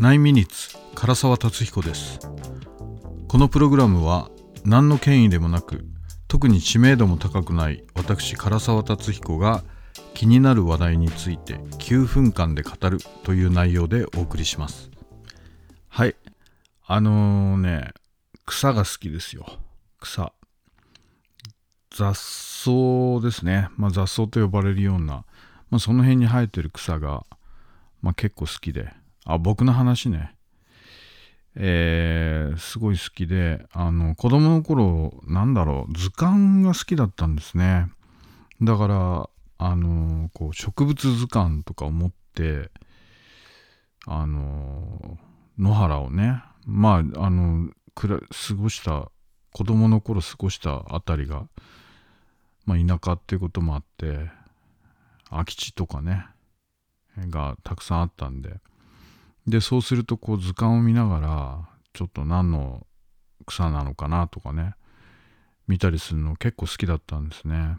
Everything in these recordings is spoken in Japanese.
9ミニッツ唐沢達彦です。このプログラムは何の権威でもなく特に知名度も高くない私唐沢達彦が気になる話題について9分間で語るという内容でお送りします。はい。あのー、ね草が好きですよ。草。雑草ですね、まあ、雑草と呼ばれるような、まあ、その辺に生えてる草が、まあ、結構好きで。あ僕の話ね。えー、すごい好きであの子供の頃なんだろう図鑑が好きだったんですね。だからあのこう植物図鑑とかを持ってあの野原をねまああの過ごした子供の頃過ごしたあたりが、まあ、田舎っていうこともあって空き地とかねがたくさんあったんででそうするとこう図鑑を見ながらちょっと何の草なのかなとかね見たりするの結構好きだったんですね。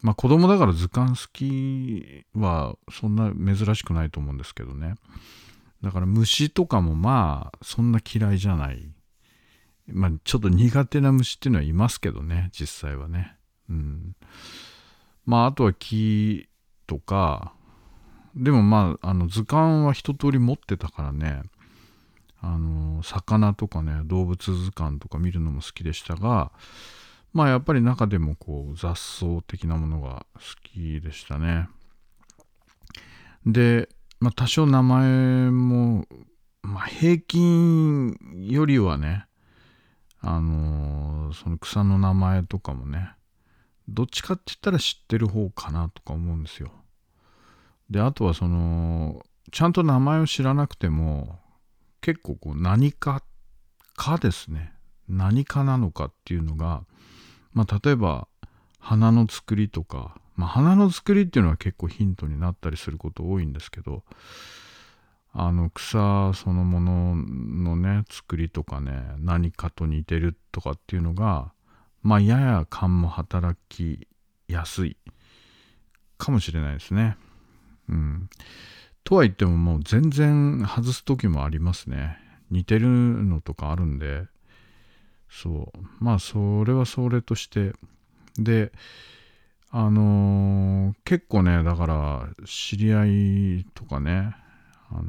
まあ子供だから図鑑好きはそんな珍しくないと思うんですけどね。だから虫とかもまあそんな嫌いじゃない。まあちょっと苦手な虫っていうのはいますけどね実際はね。うん。まああとは木とかでもまあ、あの図鑑は一通り持ってたからね、あの、魚とかね、動物図鑑とか見るのも好きでしたが、まあやっぱり中でもこう雑草的なものが好きでしたね。で、まあ多少名前も、まあ平均よりはね、あのその草の名前とかもね、どっちかって言ったら知ってる方かなとか思うんですよ。であとはそのちゃんと名前を知らなくても結構こう何かかですね何かなのかっていうのが、まあ、例えば花の作りとか、まあ、花の作りっていうのは結構ヒントになったりすること多いんですけどあの草そのもののね作りとかね何かと似てるとかっていうのがまあやや勘も働きやすいかもしれないですね。うん。とは言ってももう全然外す時もありますね。似てるのとかあるんで、そう。まあそれはそれとして、で、あのー、結構ね、だから知り合いとかね、あのー、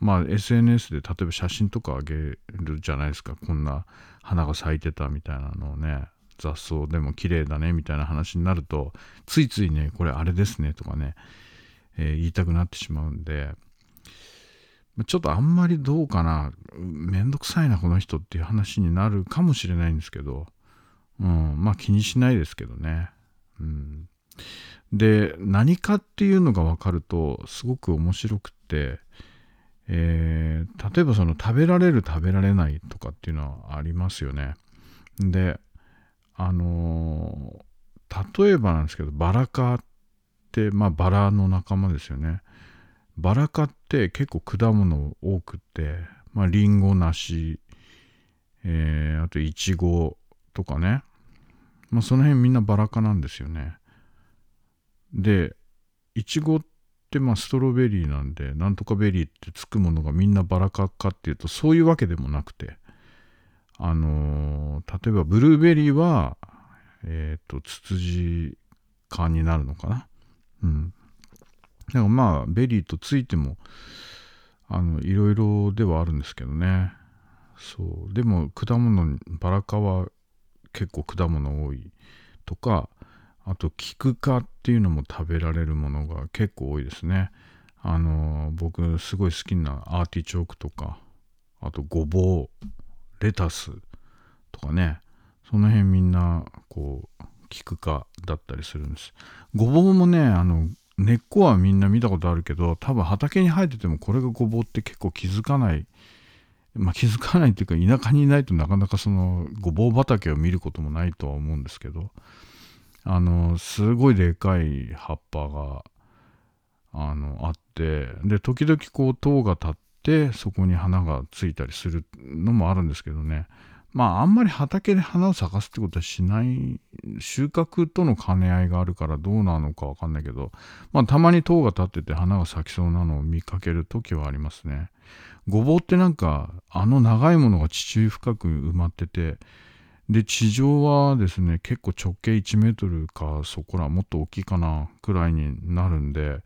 まあ SNS で例えば写真とかあげるじゃないですか。こんな花が咲いてたみたいなのをね、雑草でも綺麗だねみたいな話になると、ついついね、これあれですねとかね、えー、言いたくなってしまうんで、ちょっとあんまりどうかな、めんどくさいな、この人っていう話になるかもしれないんですけど、うん、まあ気にしないですけどね。うん、で、何かっていうのが分かると、すごく面白くって、えー、例えばその食べられる食べられないとかっていうのはありますよね。で、あのー、例えばなんですけど、バラ科、まあ、バラの仲間ですよね。バラ科って結構果物多くて、まあ、リンゴ、梨、えー、あとイチゴとかね。まあ、その辺みんなバラ科なんですよね。で、イチゴってまあストロベリーなんで、なんとかベリーってつくものがみんなバラ科かっていうと、そういうわけでもなくて、あのー、例えばブルーベリーは、えっ、ー、と、ツツジ科になるのかな。うん。だからまあ、ベリーとついても、あの、いろいろではあるんですけどね。そう。でも、果物、バラ科は結構果物多いとか、あと、キク科っていうのも食べられるものが結構多いですね。あの、僕、すごい好きなアーティチョークとか、あと、ごぼう、レタスとかね、その辺みんな、こう、キク科だったりするんです。ごぼうもね、あの、根っこはみんな見たことあるけど、多分畑に生えててもこれがごぼうって結構気づかない。まあ気づかないっていうか、田舎にいないとなかなかそのごぼう畑を見ることもないとは思うんですけど、あの、すごいでかい葉っぱが、あの、あって、で、時々こう、塔が立って、そこに花がついたりするのもあるんですけどね。まああんまり畑で花を咲かすってことはしない収穫との兼ね合いがあるからどうなのかわかんないけどまあたまに塔が立ってて花が咲きそうなのを見かける時はありますね。ごぼうってなんかあの長いものが地中深く埋まっててで地上はですね結構直径1メートルかそこらもっと大きいかなくらいになるんで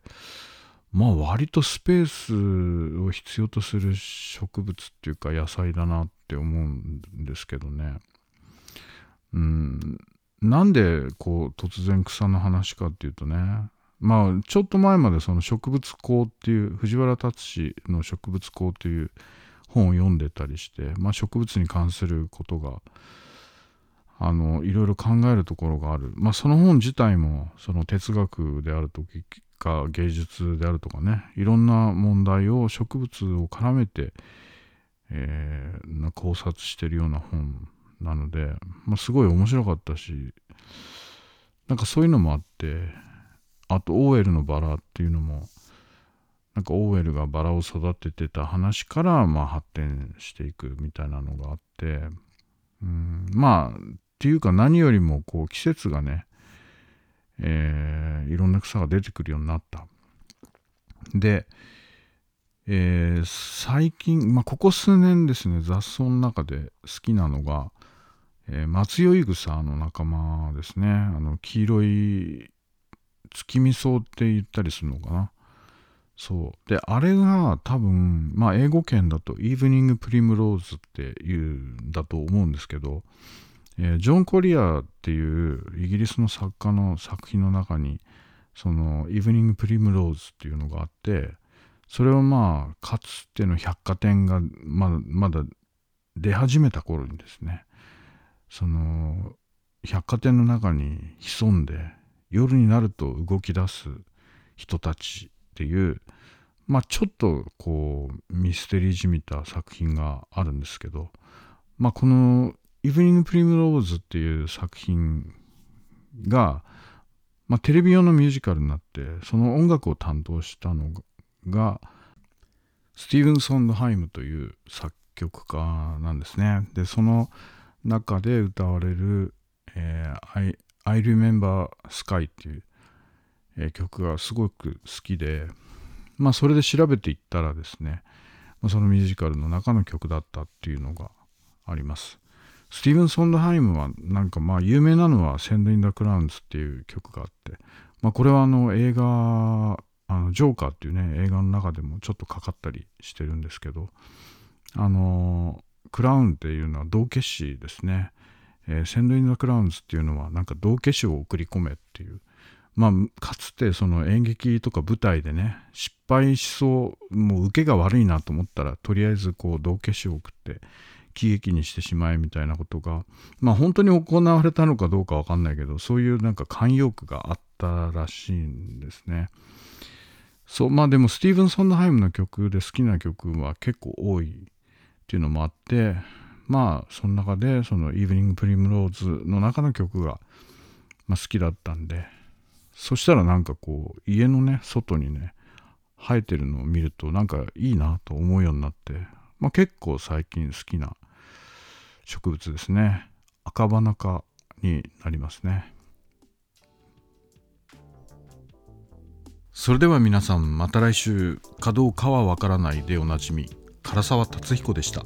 まあ割とスペースを必要とする植物っていうか野菜だなって思うんですけどね。うん、なんでこう突然草の話かっていうとね。まあちょっと前までその植物工っていう藤原達の植物工っていう本を読んでたりして、まあ、植物に関することがあのいろいろ考えるところがある、まあ、その本自体もその哲学であるとか芸術であるとかねいろんな問題を植物を絡めて、えー、考察してるような本なので、まあ、すごい面白かったしなんかそういうのもあってあとオーエルのバラっていうのもなんかオーエルがバラを育ててた話からまあ発展していくみたいなのがあってうんまあっていうか何よりもこう季節がねえー、いろんな草が出てくるようになった。で、えー、最近、まあ、ここ数年ですね、雑草の中で好きなのが、えー、松酔草の仲間ですね。あの、黄色い月見草って言ったりするのかな。そう。で、あれが多分、まあ、英語圏だと、イーブニング・プリムローズっていうんだと思うんですけど、えー、ジョン・コリアっていうイギリスの作家の作品の中にそのイブニング・プリムローズっていうのがあってそれをまあかつての百貨店がまだまだ出始めた頃にですねその百貨店の中に潜んで夜になると動き出す人たちっていうまあちょっとこうミステリーじみた作品があるんですけどまあこのイブニング・プリムローズっていう作品が、まあ、テレビ用のミュージカルになってその音楽を担当したのがスティーブン・ソンドハイムという作曲家なんですね。でその中で歌われる「えー、I, I Remember Sky」っていう、えー、曲がすごく好きで、まあ、それで調べていったらですね、まあ、そのミュージカルの中の曲だったっていうのがあります。スティーブン・ソンドハイムはなんかまあ有名なのは「センド・イン・ダ・クラウンズ」っていう曲があって、まあ、これはあの映画あのジョーカーっていうね映画の中でもちょっとかかったりしてるんですけどあのクラウンっていうのは道化師ですね、えー、 Send in the Clowns っていうのはなんか道化師を送り込めっていう。まあかつてその演劇とか舞台でね失敗しそうもう受けが悪いなと思ったらとりあえずこう道化師を送って喜劇にしてしまえみたいなことがまあ本当に行われたのかどうかわかんないけどそういうなんか慣用句があったらしいんですね。そうまあでもスティーブン・ソンドハイムの曲で好きな曲は結構多いっていうのもあってまあその中でその「Evening Primrose」の中の曲が、まあ、好きだったんでそしたらなんかこう家のね外にね生えてるのを見るとなんかいいなと思うようになって、まあ、結構最近好きな植物ですね。赤花科になりますね。それでは皆さんまた来週。かどうかはわからないでおなじみ。唐沢達彦でした。